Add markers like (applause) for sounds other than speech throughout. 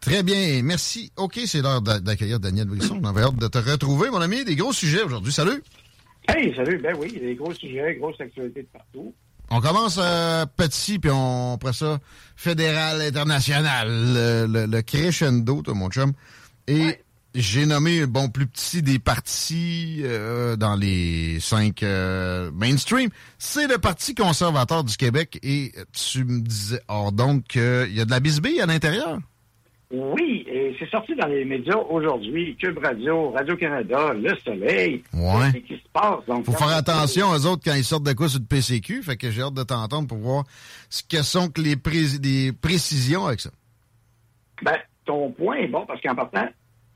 Très bien, merci. OK, c'est l'heure d'accueillir Daniel Brisson. On avait hâte de te retrouver, mon ami. Des gros sujets aujourd'hui. Salut! Hey, salut. Ben oui, des gros sujets, grosses actualités de partout. On commence euh, petit, puis on après ça, fédéral, international, le, le, crescendo, toi, mon chum. Et j'ai nommé, bon, plus petit des partis euh, dans les cinq euh, mainstream. C'est le Parti conservateur du Québec. Et tu me disais, hors donc, qu'il y a de la bisbille à l'intérieur? Oui, et c'est sorti dans les médias aujourd'hui. Cube Radio, Radio-Canada, Le Soleil. Ouais. Ce qui se passe. Donc, Faut faire attention aux autres quand ils sortent de quoi sur le PCQ. Fait que j'ai hâte de t'entendre pour voir ce que sont que les, précisions avec ça. Ben, ton point est bon parce qu'en partant,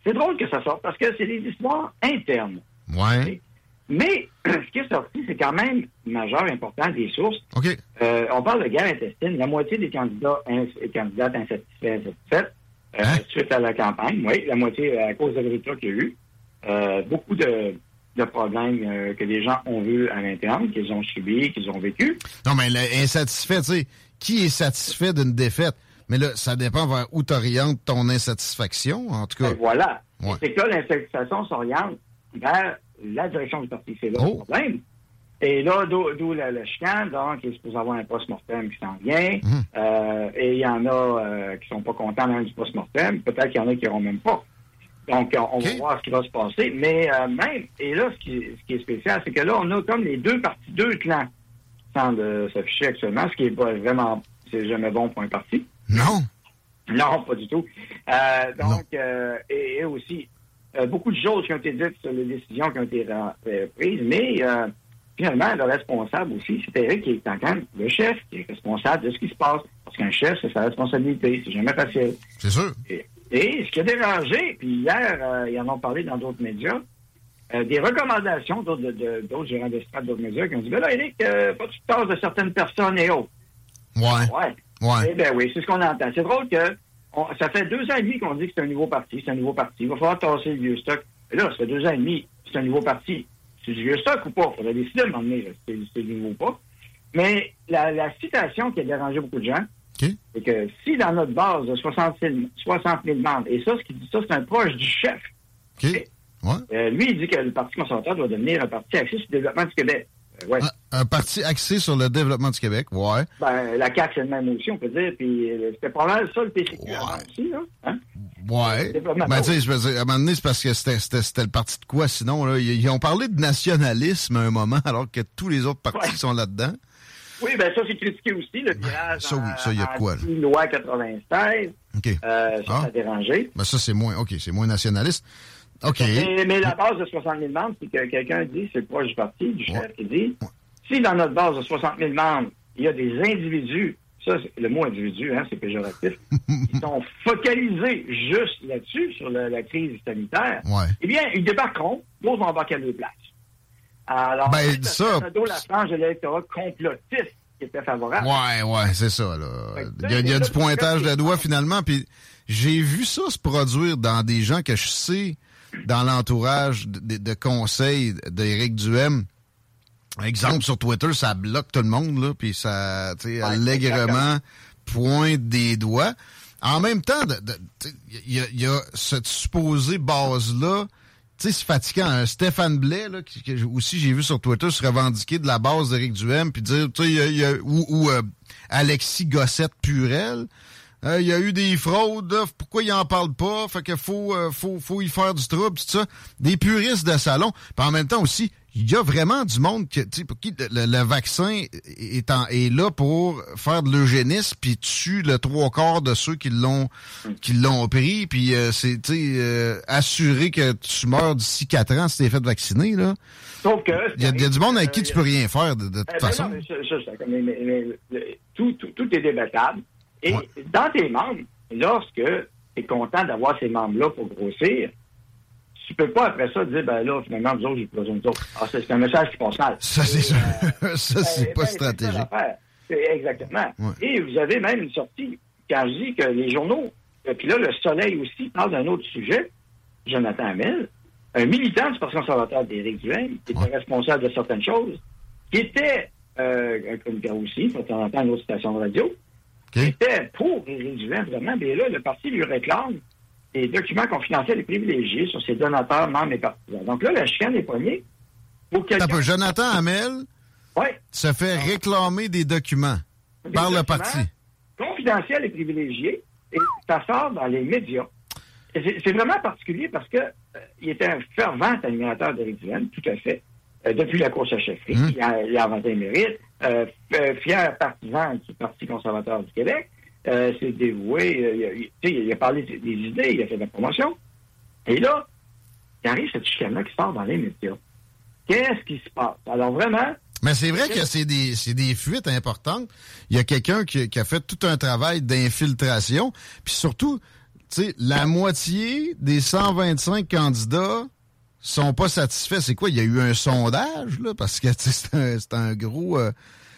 c'est drôle que ça sorte parce que c'est des histoires internes. Ouais. Mais (clears throat) ce qui est sorti, c'est quand même majeur, important, des sources. OK. Euh, on parle de guerre intestine. La moitié des candidats et candidates insatisfaits, insatisfaites hein? suite à la campagne. Oui, la moitié à cause des résultats qu'il y a eu. Euh, beaucoup de, problèmes euh, que les gens ont vus à l'interne, qu'ils ont subis, qu'ils ont vécu. Non, mais insatisfait, tu sais, qui est satisfait d'une défaite? Mais là, ça dépend vers où t'orientes ton insatisfaction, en tout cas. Ben voilà. C'est que là, l'insatisfaction s'oriente vers la direction du parti. C'est là le oh. problème. Et là, d'où le, le chicane, donc, il est supposé avoir un post-mortem qui s'en vient. Mhm. Euh, et il y en a euh, qui sont pas contents même du post-mortem. Peut-être qu'il y en a qui n'auront même pas. Donc, on, va voir ce qui va se passer. Mais euh, même, et là, ce qui, ce qui est spécial, c'est que là, on a comme les deux partis, deux clans qui semblent s'afficher actuellement, ce qui est pas vraiment, c'est jamais bon pour un parti. Non. Non, pas du tout. Euh, donc, euh, et, aussi, euh, beaucoup de choses qui ont été dites sur les décisions qui ont été prises, mais finalement, le responsable aussi, c'est Eric qui est quand même le chef, qui est responsable de ce qui se passe. Parce qu'un chef, c'est sa responsabilité. C'est jamais facile. C'est sûr. Et, ce qui a dérangé, puis hier, ils en ont parlé dans d'autres médias, des recommandations d'autres gérants d'estrade, d'autres médias, qui ont dit, ben là, Eric, pas tu te de certaines personnes et autres. Ouais. Ouais. Ouais. Eh bien oui, c'est ce qu'on entend. C'est drôle que ça fait deux ans et demi qu'on dit que c'est un nouveau parti, c'est un nouveau parti. Il va falloir tasser le vieux stock. Et là, ça fait deux ans et demi, c'est un nouveau parti. C'est du vieux stock ou pas? Il faudrait décider de m'emmener, si c'est du nouveau ou pas. Mais la, citation qui a dérangé beaucoup de gens, c'est que si dans notre base de 60 000, 60 membres, et ça, ce qui dit ça, c'est un proche du chef. Euh, lui, il dit que le Parti conservateur doit devenir un parti axé sur le développement du Québec. Euh, un, parti axé sur le développement du Québec, ouais. Ben, la CAQ, c'est le même aussi, on peut dire. Puis euh, c'était pas mal ça, le PCQ ouais. aussi, là. Hein? Ouais. Ben, tu sais, à un moment donné, c'est parce que c'était le parti de quoi, sinon, là? Ils, ont parlé de nationalisme à un moment, (laughs) alors que tous les autres partis sont là-dedans. Oui, ben ça, c'est critiqué aussi, le virage. Ça, oui, ça, il y a de quoi, là? loi 96. OK. Euh, ça, ah. a dérangé. Ben, ça, c'est moins, OK, c'est moins nationaliste. OK. Mais, la base de 60 000 membres, c'est que quelqu'un dit, c'est le proche du parti, du chef, qui dit, si dans notre base de 60 000 membres, il y a des individus, ça, le mot individu, hein, c'est péjoratif, (laughs) qui sont focalisés juste là-dessus, sur la, crise sanitaire, eh bien, ils débarqueront, d'autres vont embarquer à leur place? Alors, ben, ça, la frange de l'électorat complotiste qui était favorable. Ouais, ouais, c'est ça, là. Il y a, du pointage de doigts, finalement, puis j'ai vu ça se produire dans des gens que je sais dans l'entourage de, conseils d'Éric Duhem. Exemple, sur Twitter, ça bloque tout le monde, là, puis ça, tu sais, allègrement pointe des doigts. En même temps, il y, a cette supposée base-là, tu sais, c'est fatigant. Un Stéphane Blais, là, qui, aussi j'ai vu sur Twitter, se revendiquer de la base d'Éric Duhem, puis dire, tu sais, ou, ou euh, Alexis Gossette-Purel, euh, il y a eu des fraudes, pourquoi il en parle pas? Fait qu'il faut, euh, faut, faut y faire du trouble, tout ça. Des puristes de salon. Puis en même temps aussi, il y a vraiment du monde qui, pour qui le, vaccin est, est là pour faire de l'eugénisme puis tue le trois quarts de ceux qui l'ont qui l'ont pris puis euh, c'est euh, assurer que tu meurs d'ici quatre ans si t'es fait vacciner là. Sauf que il y, a, du monde avec qui tu peux rien faire de, toute façon. tout, tout, est débattable et dans tes membres lorsque tu es content d'avoir ces membres là pour grossir tu peux pas après ça dire, ben là, finalement, vous autres, j'ai besoin de autres. Ah, c'est un message qui passe mal. Ça, c'est. Euh, (laughs) ça, c'est ben, pas ben, stratégique. Exactement. Et vous avez même une sortie quand je dis que les journaux, euh, puis là, le Soleil aussi parle d'un autre sujet, Jonathan Hamel, un militant du Parti conservateur d'Éric Duhaime, qui était responsable de certaines choses, qui était, euh, un communicateur aussi, temps en temps, une autre station de radio, qui était pour Éric Duhaime, vraiment, mais là, le parti lui réclame des documents confidentiels et privilégiés sur ses donateurs, membres et partisans. Donc là, la chicane est poignée. Pour quelqu'un... Jonathan Hamel se fait réclamer des documents par le parti. Confidentiels et privilégiés, et ça sort dans les médias. C'est vraiment particulier parce que euh, il était un fervent animateur de Duhaime, tout à fait, euh, depuis la course à chefferie. Hum. Il, a, il a inventé mérite, euh, fier partisan du Parti conservateur du Québec. Euh, s'est dévoué, euh, il, a, parlé des idées, il a fait de la promotion. Et là, il arrive cette chicane-là qui sort dans les médias. Qu'est-ce qui se passe? Alors vraiment... Mais c'est vrai que c'est des, des fuites importantes. Il y a quelqu'un qui, a fait tout un travail d'infiltration. Puis surtout, tu sais, la moitié des 125 candidats sont pas satisfaits. C'est quoi? Il y a eu un sondage, là? Parce que (laughs) c'est un, un, gros... Euh,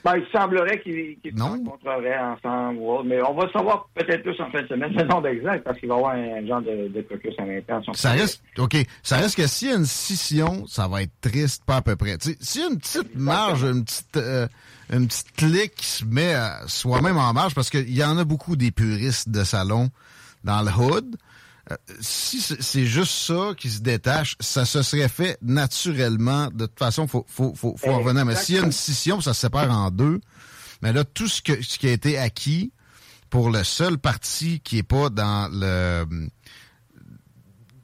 ben, il semblerait qu'ils se rencontreraient ensemble. Mais on va savoir peut-être plus en fin de semaine le nombre exact parce qu'il va y avoir un, genre de, de caucus à l'intérieur. Ça reste, OK. Ça reste que s'il y a une scission, ça va être triste, pas à peu près. S'il y a une petite marge, une petite, euh, une petite clique qui se met soi-même en marge, parce qu'il y en a beaucoup des puristes de salon dans le hood, euh, si c'est juste ça qui se détache, ça se serait fait naturellement. De toute façon, faut, faut, faut, revenir. Mais s'il y a une scission, ça se sépare en deux. Mais là, tout ce, que, ce qui a été acquis pour le seul parti qui est pas dans le,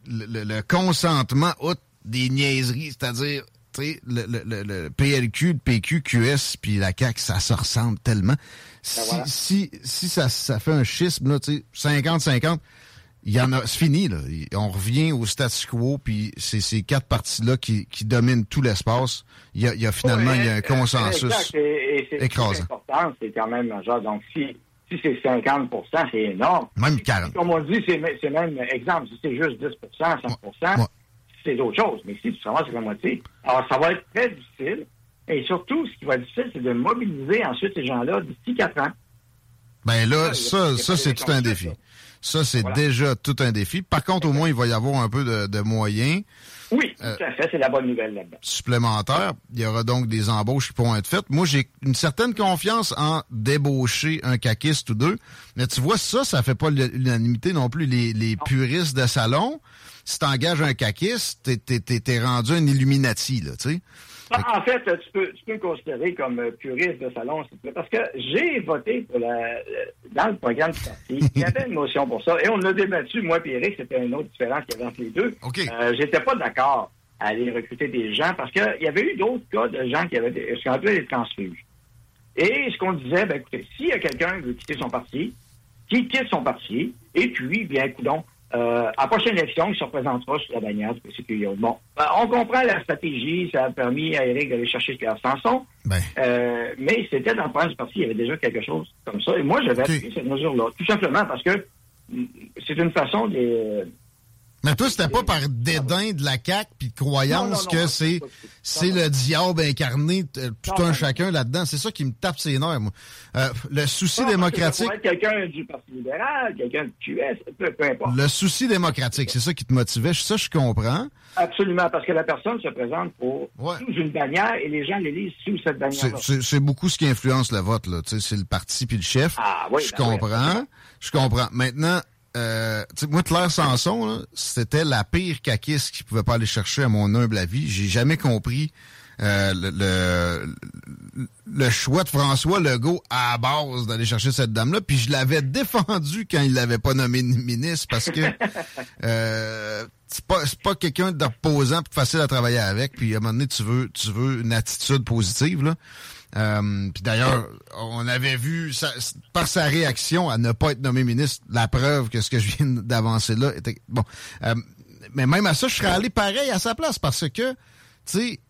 le, consentement outre des niaiseries, c'est-à-dire le, le, le, PLQ, le PQ, QS, puis la CAQ, ça se ressemble tellement. Ben si, si, si ça, ça fait un schisme, là, 50-50, il y en a, c'est fini, là. On revient au statu quo, puis c'est ces quatre parties-là qui, qui dominent tout l'espace. Il y a, il y a finalement il y a un consensus exact. Et, et c'est important, c'est quand même majeur. Donc, si, si c'est 50% c'est énorme. Même 40 Comme on dit, c'est, c'est même, exemple, si c'est juste 10% 5% c'est d'autres choses. Mais si tu travailles sur la moitié, alors ça va être très difficile. Et surtout, ce qui va être difficile, c'est de mobiliser ensuite ces gens-là d'ici 4 ans. Ben là, ça, ça, c'est tout un défi. Ça, c'est déjà tout un défi. Par contre, au moins, il va y avoir un peu de, moyens. Oui, euh, tout à fait. C'est la bonne nouvelle là-dedans. Supplémentaire. Il y aura donc des embauches qui pourront être faites. Moi, j'ai une certaine confiance en débaucher un caquiste ou deux. Mais tu vois, ça, ça fait pas l'unanimité non plus. Les, les puristes de salon, si t'engages un caquiste, t'es rendu un Illuminati, là, tu sais. En fait, tu peux, tu peux me considérer comme euh, puriste de salon, parce que j'ai voté pour la, dans le programme du parti. Il y avait une motion pour ça. Et on l'a débattu, moi et Eric, c'était une autre différence qu'il y avait entre les deux. Okay. Euh, J'étais pas d'accord à aller recruter des gens parce qu'il y avait eu d'autres cas de gens qui avaient des, ce qu'on appelait des transfuges. Et ce qu'on disait, ben écoutez, s'il y a quelqu'un qui veut quitter son parti, qui quitte son parti, et puis, bien, coudons, euh, à la prochaine élection, il se représentera sur la bannière du PCQ. Bon, ben, on comprend la stratégie, ça a permis à Eric d'aller chercher Pierre Sanson, ben. euh, mais c'était dans le premier parti, il y avait déjà quelque chose comme ça. Et moi, j'avais okay. cette mesure-là, tout simplement parce que mm, c'est une façon de, mais toi, c'était pas par dédain de la CAQ puis de croyance que c'est c'est le diable incarné, euh, tout un chacun là-dedans. C'est ça qui me tape ses nerfs, moi. Euh, le souci démocratique. quelqu'un du Parti libéral, quelqu'un du QS, peu, importe. Le souci démocratique, c'est ça qui te motivait. Ça, je comprends. Absolument, parce que la personne se présente pour sous une bannière et les gens l'élisent sous cette bannière. C'est beaucoup ce qui influence le vote, là. C'est le parti puis le chef. Ah, oui, je ben comprends. je comprends. Maintenant, euh, moi, Claire Sanson, c'était la pire caquiste qui pouvait pas aller chercher à mon humble avis. J'ai jamais compris euh, le, le, choix de François Legault à base d'aller chercher cette dame-là. Puis je l'avais défendu quand il l'avait pas nommé ministre parce que (laughs) euh, c'est pas, pas quelqu'un d'opposant facile à travailler avec. Puis à un moment donné, tu veux, tu veux une attitude positive. Là. Euh, puis d'ailleurs, on avait vu par sa réaction à ne pas être nommé ministre, la preuve que ce que je viens d'avancer là était bon. Euh, mais même à ça, je serais allé pareil à sa place parce que, tu sais,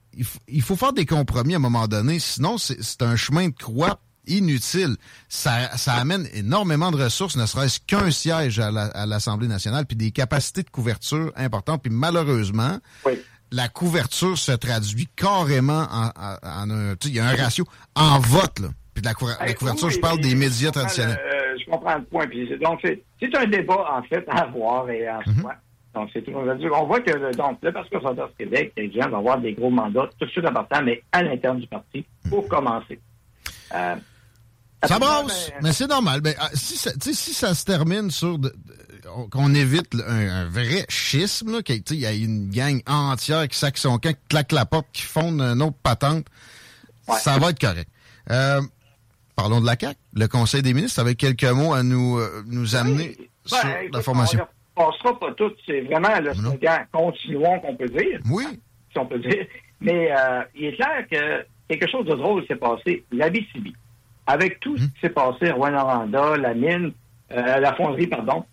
il, faut faire des compromis à un moment donné, sinon c'est un chemin de croix inutile. Ça amène énormément de ressources, ne serait-ce qu'un siège à l'Assemblée nationale, puis des capacités de couverture importantes. Puis malheureusement, la couverture se traduit carrément en, un... Il y a un ratio en vote, là. Puis de la, couverture, je parle des médias traditionnels. Euh, je comprends le point. Puis donc, c'est un débat, en fait, à avoir et à mm soi. Donc, c'est tout. On voit que donc, le Parti conservateur du Québec, les gens vont avoir des gros mandats, tout de suite important, mais à l'interne du parti, pour commencer. Euh, ça brasse, ben, mais c'est normal. Ben, ah, si, ça, si ça se termine sur qu'on évite un, vrai schisme, qu'il y a une gang entière qui sac son camp, qui claque la porte, qui fonde une autre patente, ça va être correct. Euh, parlons de la CAQ. Le Conseil des ministres avait quelques mots à nous, euh, nous amener sur ben, la formation passera pas tout. C'est vraiment le slogan continuons qu'on peut dire. Oui. Si on peut dire. Mais euh, il est clair que quelque chose de drôle s'est passé. L'Abitibi. Avec tout ce hum. qui s'est passé, Rwanda, la mine, euh, la fonderie, pardon,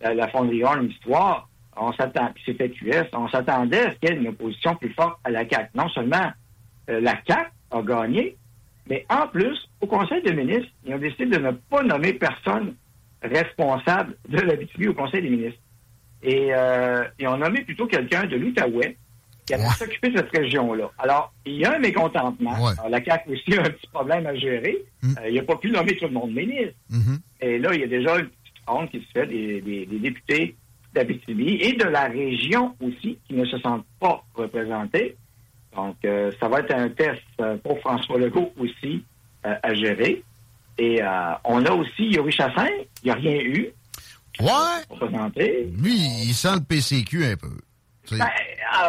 la, la l'histoire, on s'attend, puis c'était QS, on s'attendait à ce qu'il y ait une opposition plus forte à la CAQ. Non seulement euh, la CAQ a gagné, mais en plus, au Conseil des ministres, ils ont décidé de ne pas nommer personne responsable de l'Abitibi au Conseil des ministres. Et euh, ils ont nommé plutôt quelqu'un de l'Outaouais qui allait s'occuper de cette région-là. Alors, il y a un mécontentement. la CAQ aussi a un petit problème à gérer. Mm. Euh, il n'a pas pu nommer tout le monde ministre. Mm-hmm. Et là, il y a déjà une qui se fait des, des, députés d'Abitibi et de la région aussi qui ne se sentent pas représentés. Donc, euh, ça va être un test euh, pour François Legault aussi euh, à gérer. Et on a aussi Yuri Chassin, il n'y a rien eu. Ouais. Lui, il sent le PCQ un peu. Ben,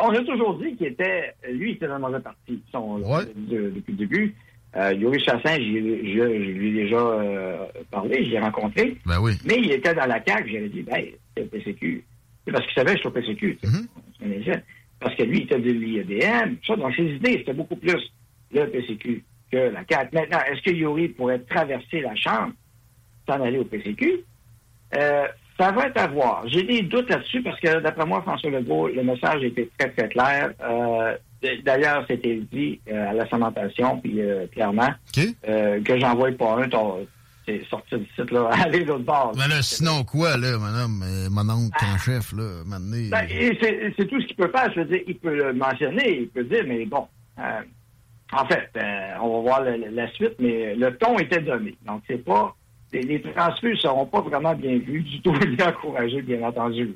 on a toujours dit qu'il était, lui, il était dans le mauvais parti depuis le début. Euh, Yuri Chassin, je, lui ai déjà euh, parlé, je l'ai rencontré. Ben oui. Mais il était dans la CAQ, j'avais dit, ben, c'est le PCQ. Parce qu'il savait que je suis au PCQ. Mm-hmm. Parce que lui, il était de l'IEDM. Ça, dans ses idées, c'était beaucoup plus le PCQ que la CAQ. Maintenant, est-ce que Yuri pourrait traverser la Chambre sans aller au PCQ? Euh, ça va être à voir. J'ai des doutes là-dessus parce que, d'après moi, François Legault, le message était très, très clair. Euh, D'ailleurs, c'était dit euh, à la sémentation, puis euh, clairement, euh, que j'envoie pas un, c'est sorti du site, là, (laughs) aller l'autre bord. Mais là, sinon quoi, là, madame, mon oncle en chef, là, maintenant... Ben, c'est tout ce qu'il peut faire. Je veux dire, il peut le mentionner, il peut dire, mais bon... en fait, on va voir la, suite, mais le ton était donné. Donc, c'est pas les, les transferts ne seront pas vraiment bien vus, du tout (laughs) bien encouragés, bien entendu.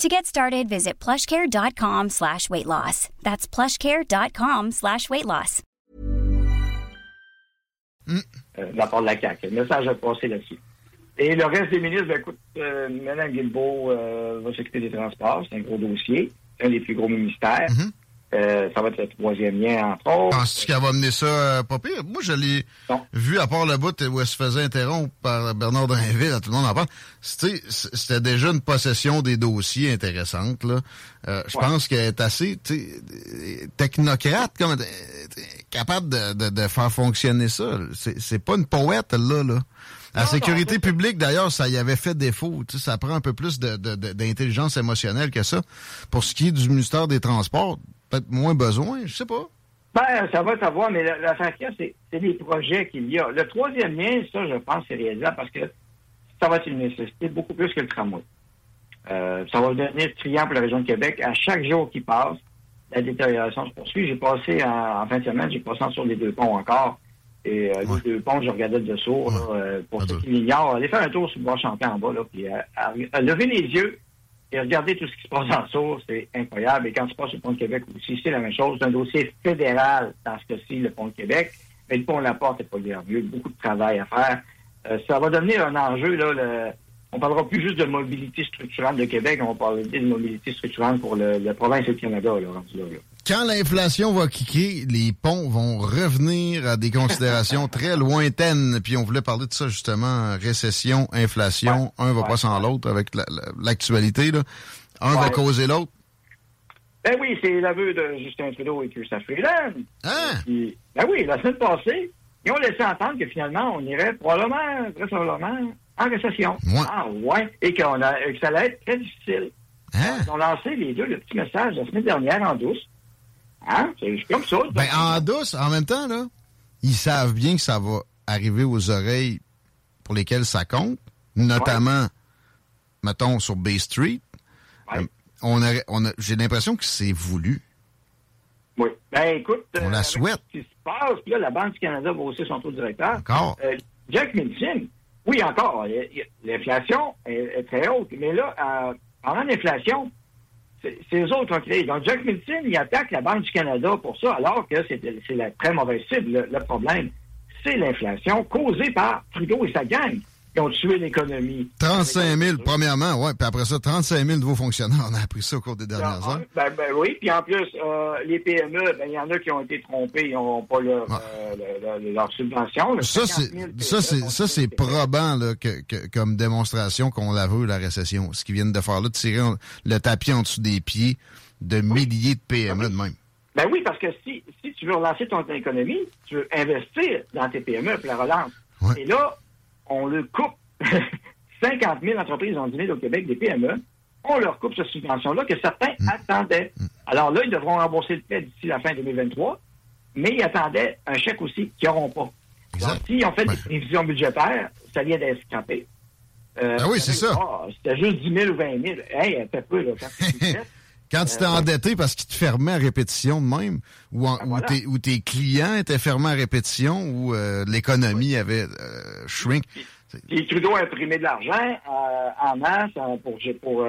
To get started, visit plushcare.com slash weight loss. That's plushcare.com slash weight loss. Mm. Euh, la part de la CAQ. Le message a passé là-dessus. Et le reste des ministres, ben, écoute, euh, Mme Guilbeault euh, va s'occuper des transports. C'est un gros dossier. Un des plus gros ministères. Mm -hmm. Euh, ça va être le troisième lien, entre autres. Penses-tu qu'elle va mener ça euh, pas pire? Moi, je l'ai vu, à part le bout où elle se faisait interrompre par Bernard Drinville, tout le monde en parle. C'était déjà une possession des dossiers intéressante. Là. Euh, je pense qu'elle est assez technocrate, comme, capable de, de, faire fonctionner ça. C'est pas une poète, là. là. La sécurité publique, d'ailleurs, ça y avait fait défaut. ça prend un peu plus d'intelligence émotionnelle que ça. Pour ce qui est du ministère des Transports, peut-être moins besoin, je sais pas. Ben, ça va savoir, mais la, la c'est des projets qu'il y a. Le troisième lien, ça, je pense, c'est réalisable parce que ça va être une nécessité beaucoup plus que le tramway. Euh, ça va devenir triant pour la région de Québec. À chaque jour qui passe, la détérioration se poursuit. J'ai passé en, fin de semaine, j'ai passé sur les deux ponts encore. Et euh, les deux ponts, je regardais de dessous. Euh, pour ceux qui l'ignorent, allez faire un tour sur le bois chanté en bas, là, puis à, lever les yeux et regarder tout ce qui se passe en source, c'est incroyable. Et quand passes sur le pont de Québec aussi, c'est la même chose. C'est un dossier fédéral dans ce cas-ci, le pont de Québec. Mais le pont La Porte n'est pas nerveux. Beaucoup de travail à faire. Euh, ça va devenir un enjeu, là, on parlera plus juste de mobilité structurante de Québec, on va parler de mobilité structurante pour le, la province et le Canada. Quand l'inflation va kicker, les ponts vont revenir à des considérations (laughs) très lointaines. Puis on voulait parler de ça justement, récession, inflation, un va pas sans l'autre avec l'actualité. un va causer l'autre. Ben oui, c'est l'aveu de Justin Trudeau et Christophe Freeland. Hein? ben oui, la semaine passée, ils ont laissé entendre que finalement, on irait probablement, très probablement, en récession. Ah, ouais. Et a, que ça allait être très difficile. Hein? Ils ont lancé les deux le petit message la semaine dernière en douce. Hein? C'est comme ça. Ben, en douce, en même temps, là, ils savent bien que ça va arriver aux oreilles pour lesquelles ça compte, notamment, mettons, sur Bay Street. Euh, on a, on a, j'ai l'impression que c'est voulu. Oui. Ben, écoute. On la euh, souhaite. Ce qui se passe, puis là, la Banque du Canada va aussi son taux directeur. Encore. Euh, Jack Medicine, oui, encore. L'inflation est, très haute. Mais là, pendant l'inflation, c'est eux autres qui. Donc, Jack Milton, il attaque la Banque du Canada pour ça, alors que c'est la très mauvaise cible. le problème, c'est l'inflation causée par Trudeau et sa gang qui ont tué l'économie. 35 000, premièrement, oui. Puis après ça, 35 000 nouveaux fonctionnaires. (laughs) On a appris ça au cours des dernières ah, heures. Ben, ben, oui. Puis en plus, euh, les PME, ben, il y en a qui ont été trompés. Ils n'ont pas leur, ah. euh, leur subvention. ça, c'est, ça, c'est, ça, c'est probant, là, que, que, comme démonstration qu'on la veut, la récession. Ce qu'ils viennent de faire là, de tirer le tapis en dessous des pieds de milliers de PME de même. Ben oui, parce que si, si tu veux relancer ton économie, tu veux investir dans tes PME pour la relance. Et là, on le coupe. (laughs) 50 000 entreprises ont dîné au Québec, des PME. On leur coupe cette subvention-là que certains mm. attendaient. Mm. Alors là, ils devront rembourser le prêt d'ici la fin 2023, mais ils attendaient un chèque aussi qu'ils n'auront pas. Donc, s'ils ont fait des prévisions budgétaires, ça vient d'être scrappé. Euh, ah oui, c'est ça. Ah, c'était juste 10 000 ou 20 000. Hey, fait peu, là. Quand (laughs) tu t'es endetté parce qu'ils te fermaient à répétition de même, ou, ben tes, tes, clients étaient fermés à répétition, ou euh, l'économie avait euh, shrink? Trudeau a imprimé de l'argent euh, en masse euh, pour, pour,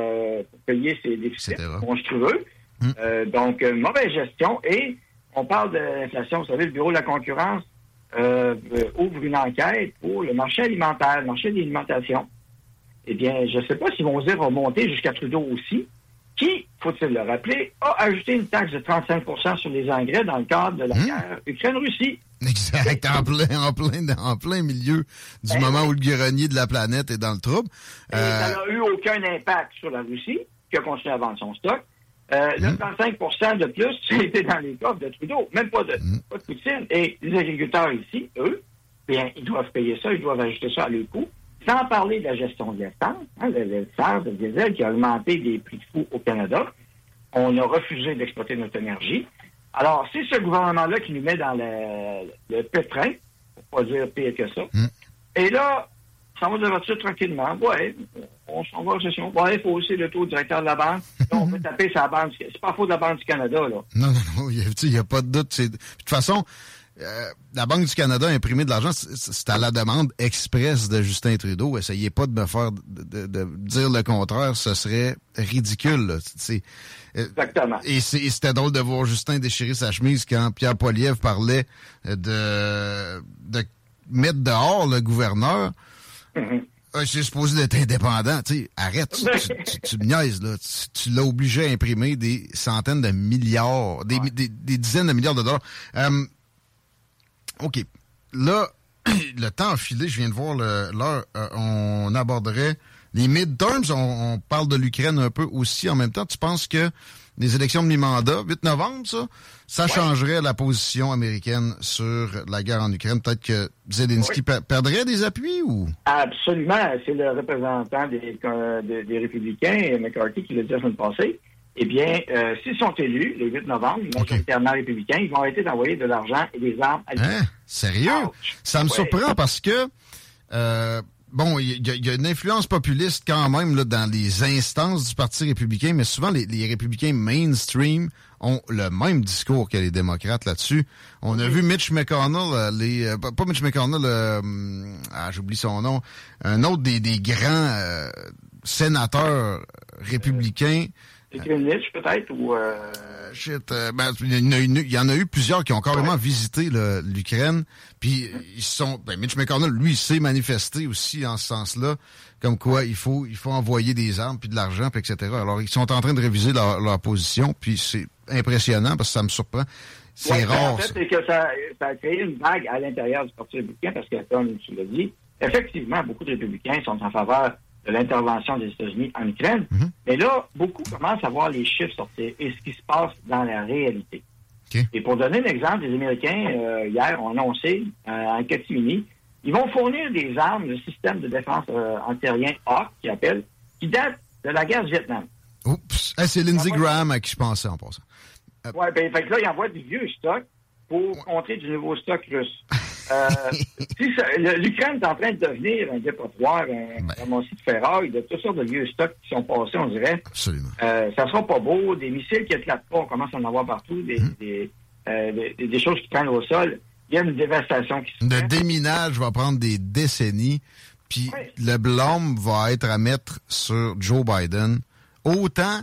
pour, payer ses déficits monstrueux. Hum. donc, mauvaise gestion. Et on parle de l'inflation. Vous savez, le Bureau de la concurrence ouvre une enquête pour le marché alimentaire, le marché de l'alimentation. Eh bien, je ne sais pas s'ils vont dire remonter jusqu'à Trudeau aussi, qui, faut-il le rappeler, a ajouté une taxe de 35% sur les engrais dans le cadre de la hum. guerre Ukraine-Russie. Exact, en plein, en plein, en plein milieu du ben moment où le grenier de la planète est dans le trouble. ça n'a euh, eu aucun impact sur la Russie, qui a continué à vendre son stock. Euh, Le 35% hum. de plus, (laughs) c'était dans les coffres de Trudeau, même pas de, hum. pas de Poutine. Et les agriculteurs ici, eux, bien, ils doivent payer ça, ils doivent ajouter ça à leur coût. Sans parler de la gestion de l'essence, hein, le, le diesel qui a augmenté des prix de fou au Canada. On a refusé d'exploiter notre énergie. Alors, c'est ce gouvernement-là qui nous met dans le, le pétrin, pour pas dire pire que ça. Hmm. Et là, ça va de voiture tranquillement. Ouais, on s'en va en session. Ouais, il faut aussi le taux directeur de la banque. Là, on peut taper sa banque. C'est pas faux de la Banque du Canada, là. Non, non, non. Il n'y a, pas de doute. De toute façon, euh, la Banque du Canada a imprimé de l'argent, c'est à la demande express de Justin Trudeau. Essayez pas de me faire de, dire le contraire, ce serait ridicule. Là. Exactement. Et c'était drôle de voir Justin déchirer sa chemise quand Pierre Poliev parlait de, de mettre dehors le gouverneur. Mm-hmm. c'est supposé d'être indépendant. sais, arrête, tu, me niaises, là. Tu, l'as obligé à imprimer des centaines de milliards, des, dizaines de milliards de dollars. Euh, OK. Là, (clears throat) le temps a filé, je viens de voir l'heure. Euh, on aborderait les midterms. On, on parle de l'Ukraine un peu aussi en même temps. Tu penses que les élections de mi-mandat, 8 novembre, ça, ça changerait la position américaine sur la guerre en Ukraine? Peut-être que Zelensky perdrait des appuis ou? Absolument. C'est le représentant des, des, républicains, McCarthy, qui l'a dit la semaine passée. Eh bien, euh, s'ils sont élus le 8 novembre, majoritairement républicains, ils vont arrêter d'envoyer de l'argent et des armes à. Hein? Sérieux? Ça me surprend parce que euh, bon, il y, a une influence populiste quand même là, dans les instances du Parti républicain, mais souvent les, républicains mainstream ont le même discours que les démocrates là-dessus. On a vu Mitch McConnell, euh, les, euh, pas Mitch McConnell, euh, ah, j'oublie son nom, un autre des, des grands sénateurs républicains peut-être, ou... Euh... Shit, euh, ben, il, y en a eu plusieurs qui ont carrément visité l'Ukraine, puis ils sont... Ben, Mitch McConnell, lui, s'est manifesté aussi en ce sens-là, comme quoi il faut il faut envoyer des armes, puis de l'argent, puis etc. Alors, ils sont en train de réviser leur, position, puis c'est impressionnant, parce que ça me surprend. C'est rare. En fait, c'est que ça, ça, a créé une vague à l'intérieur du Parti républicain, parce que, comme tu l'as dit, effectivement, beaucoup de républicains sont en faveur de l'intervention des États-Unis en Ukraine. Mhm. Mais là, beaucoup commencent à voir les chiffres sortir et ce qui se passe dans la réalité. Et pour donner un exemple, les Américains, euh, hier, ont annoncé euh, en catimini, ils vont fournir des armes, le système de défense euh, antérien Hawk, qui appelle, qui date de la guerre du Vietnam. Oups! c'est Lindsey Graham à qui je pensais en passant. Oui, ben, fait que là, ils envoient du vieux stock pour contrer du nouveau stock russe. (laughs) Euh, L'Ukraine est en train de devenir un dépotoir, un ben. de ferraille, de toutes sortes de vieux stocks qui sont passés, on dirait. Absolument. Euh, ça sera pas beau. Des missiles qui éclatent pas, on commence à en avoir partout. Des, hmm. euh, des, des, choses qui prennent au sol. Il y a une dévastation qui se fait. Le déminage va prendre des décennies. Puis le blâme va être à mettre sur Joe Biden. Autant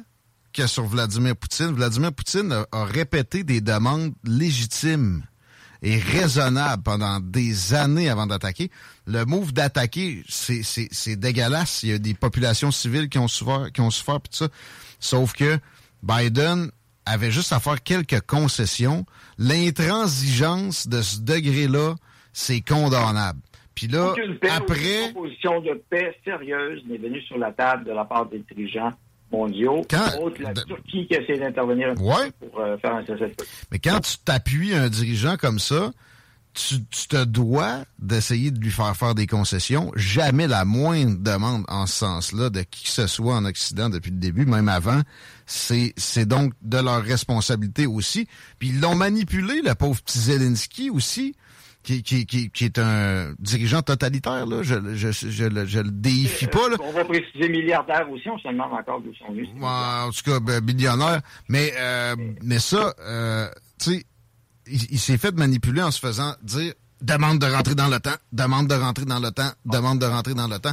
que sur Vladimir Poutine. Vladimir Poutine a répété des demandes légitimes est raisonnable pendant des années avant d'attaquer. Le move d'attaquer, c'est dégueulasse. Il y a des populations civiles qui ont souffert, qui ont souffert, tout ça. Sauf que Biden avait juste à faire quelques concessions. L'intransigeance de ce degré-là, c'est condamnable. Puis là, après... Une proposition de paix sérieuse n'est venue sur la table de la part des dirigeants mondiaux. Quand... la Turquie qui essaie d'intervenir pour euh, faire un cessez Mais quand tu t'appuies un dirigeant comme ça, tu, te dois d'essayer de lui faire faire des concessions. Jamais la moindre demande en ce sens-là de qui que ce soit en Occident depuis le début, même avant. C'est, c'est donc de leur responsabilité aussi. Puis ils l'ont manipulé, le pauvre petit Zelensky aussi qui, qui, qui, est un dirigeant totalitaire, là. Je, je, je, je le déifie pas, là. On va préciser milliardaire aussi, on se demande encore d'où sont venus. en tout cas, ben, millionnaire. Mais, euh, mais ça, euh, tu sais, il, s'est fait manipuler en se faisant dire demande de rentrer dans le temps, demande de rentrer dans le temps, demande de rentrer dans le temps.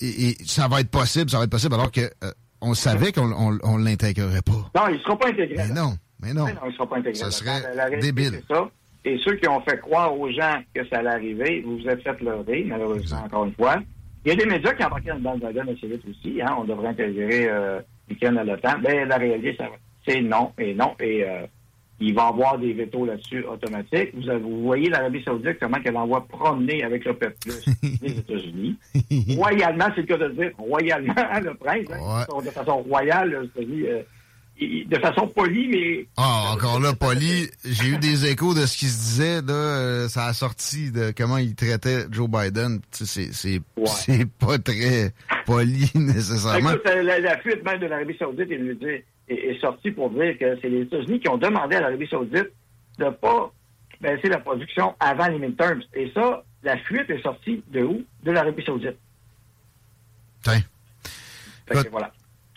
Et, ça va être possible, ça va être possible, alors que euh, on savait qu'on on, on l'intégrerait pas. Non, il sera pas intégré. Mais non, mais non. Mais non il sera pas intégré. Ça serait débile. Ça. Et ceux qui ont fait croire aux gens que ça allait arriver, vous vous êtes fait leurrer, malheureusement, encore une fois. Il y a des médias qui embarquent dans le wagon assez vite aussi. Hein. On devrait intégrer euh, l'Ukraine à l'OTAN. Mais la réalité, c'est non et non. Et euh, il va y avoir des vétos là-dessus automatiques. Vous, vous voyez l'Arabie Saoudite, comment elle envoie promener avec le peuple les (laughs) États-Unis. royalement, c'est le cas de le dire. Royalement, (laughs) le prince, hein, de façon royale, les États-Unis. Euh, de façon polie, mais... Ah, encore là, poli. J'ai eu des échos de ce qui se disait, là. Euh, ça a sorti de comment il traitait Joe Biden. C'est, (laughs) c'est, pas très poli, (laughs) nécessairement. Écoute, la, fuite même de l'Arabie Saoudite est, est, sortie pour dire que c'est les États-Unis qui ont demandé à l'Arabie Saoudite de pas baisser la production avant les midterms. Et ça, la fuite est sortie de où? De l'Arabie Saoudite. Tiens. voilà.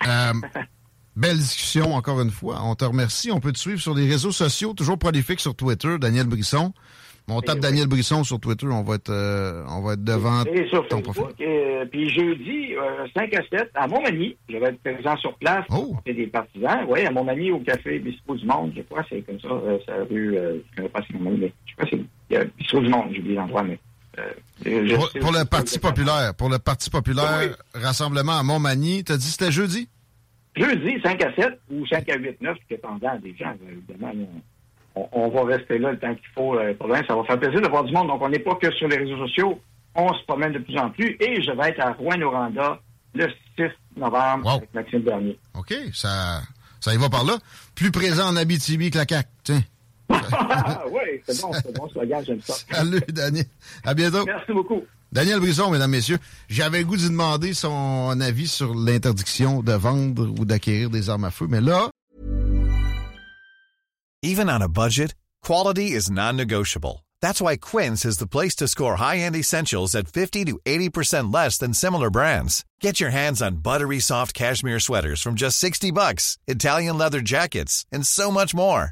Euh, (laughs) Belle discussion, encore une fois. On te remercie. On peut te suivre sur les réseaux sociaux, toujours prolifique sur Twitter, Daniel Brisson. On tape Daniel Brisson sur Twitter, on va être, euh, on va être devant et sur ton profil. Euh, puis jeudi, 5 euh, à 7, à Montmagny, je vais être présent sur place. Oh. C'est des partisans. Oui, à Montmagny, au Café Bistrot du Monde, je crois, c'est comme ça. c'est la rue, je ne connais pas si Montmagny, mais je crois que c'est Bistrot du Monde, j'ai oublié l'endroit, mais Euh, pour, le Parti populaire, pour le Parti populaire, rassemblement à Montmagny, t'as dit c'était jeudi? Jeudi, 5 à 7 ou 5 à 8, 9, dépendant des gens, évidemment. On, va rester là le temps qu'il faut. Euh, pour ça va faire plaisir de voir du monde. Donc, on n'est pas que sur les réseaux sociaux. On se promène de plus en plus. Et je vais être à Rouen-Noranda le 6 novembre avec Maxime Bernier. OK, ça, ça y va par là. Plus présent en Abitibi que la CAQ, tiens. (laughs) oui, c'est bon, c'est bon slogan, j'aime ça. Salut, Daniel. À bientôt. Merci beaucoup. Daniel Brisson, mesdames, messieurs, j'avais le goût de demander son avis sur l'interdiction de vendre ou d'acquérir des armes à feu, mais là... Even on a budget, quality is non-negotiable. That's why Quince is the place to score high-end essentials at 50 to 80% less than similar brands. Get your hands on buttery soft cashmere sweaters from just 60 bucks, Italian leather jackets, and so much more.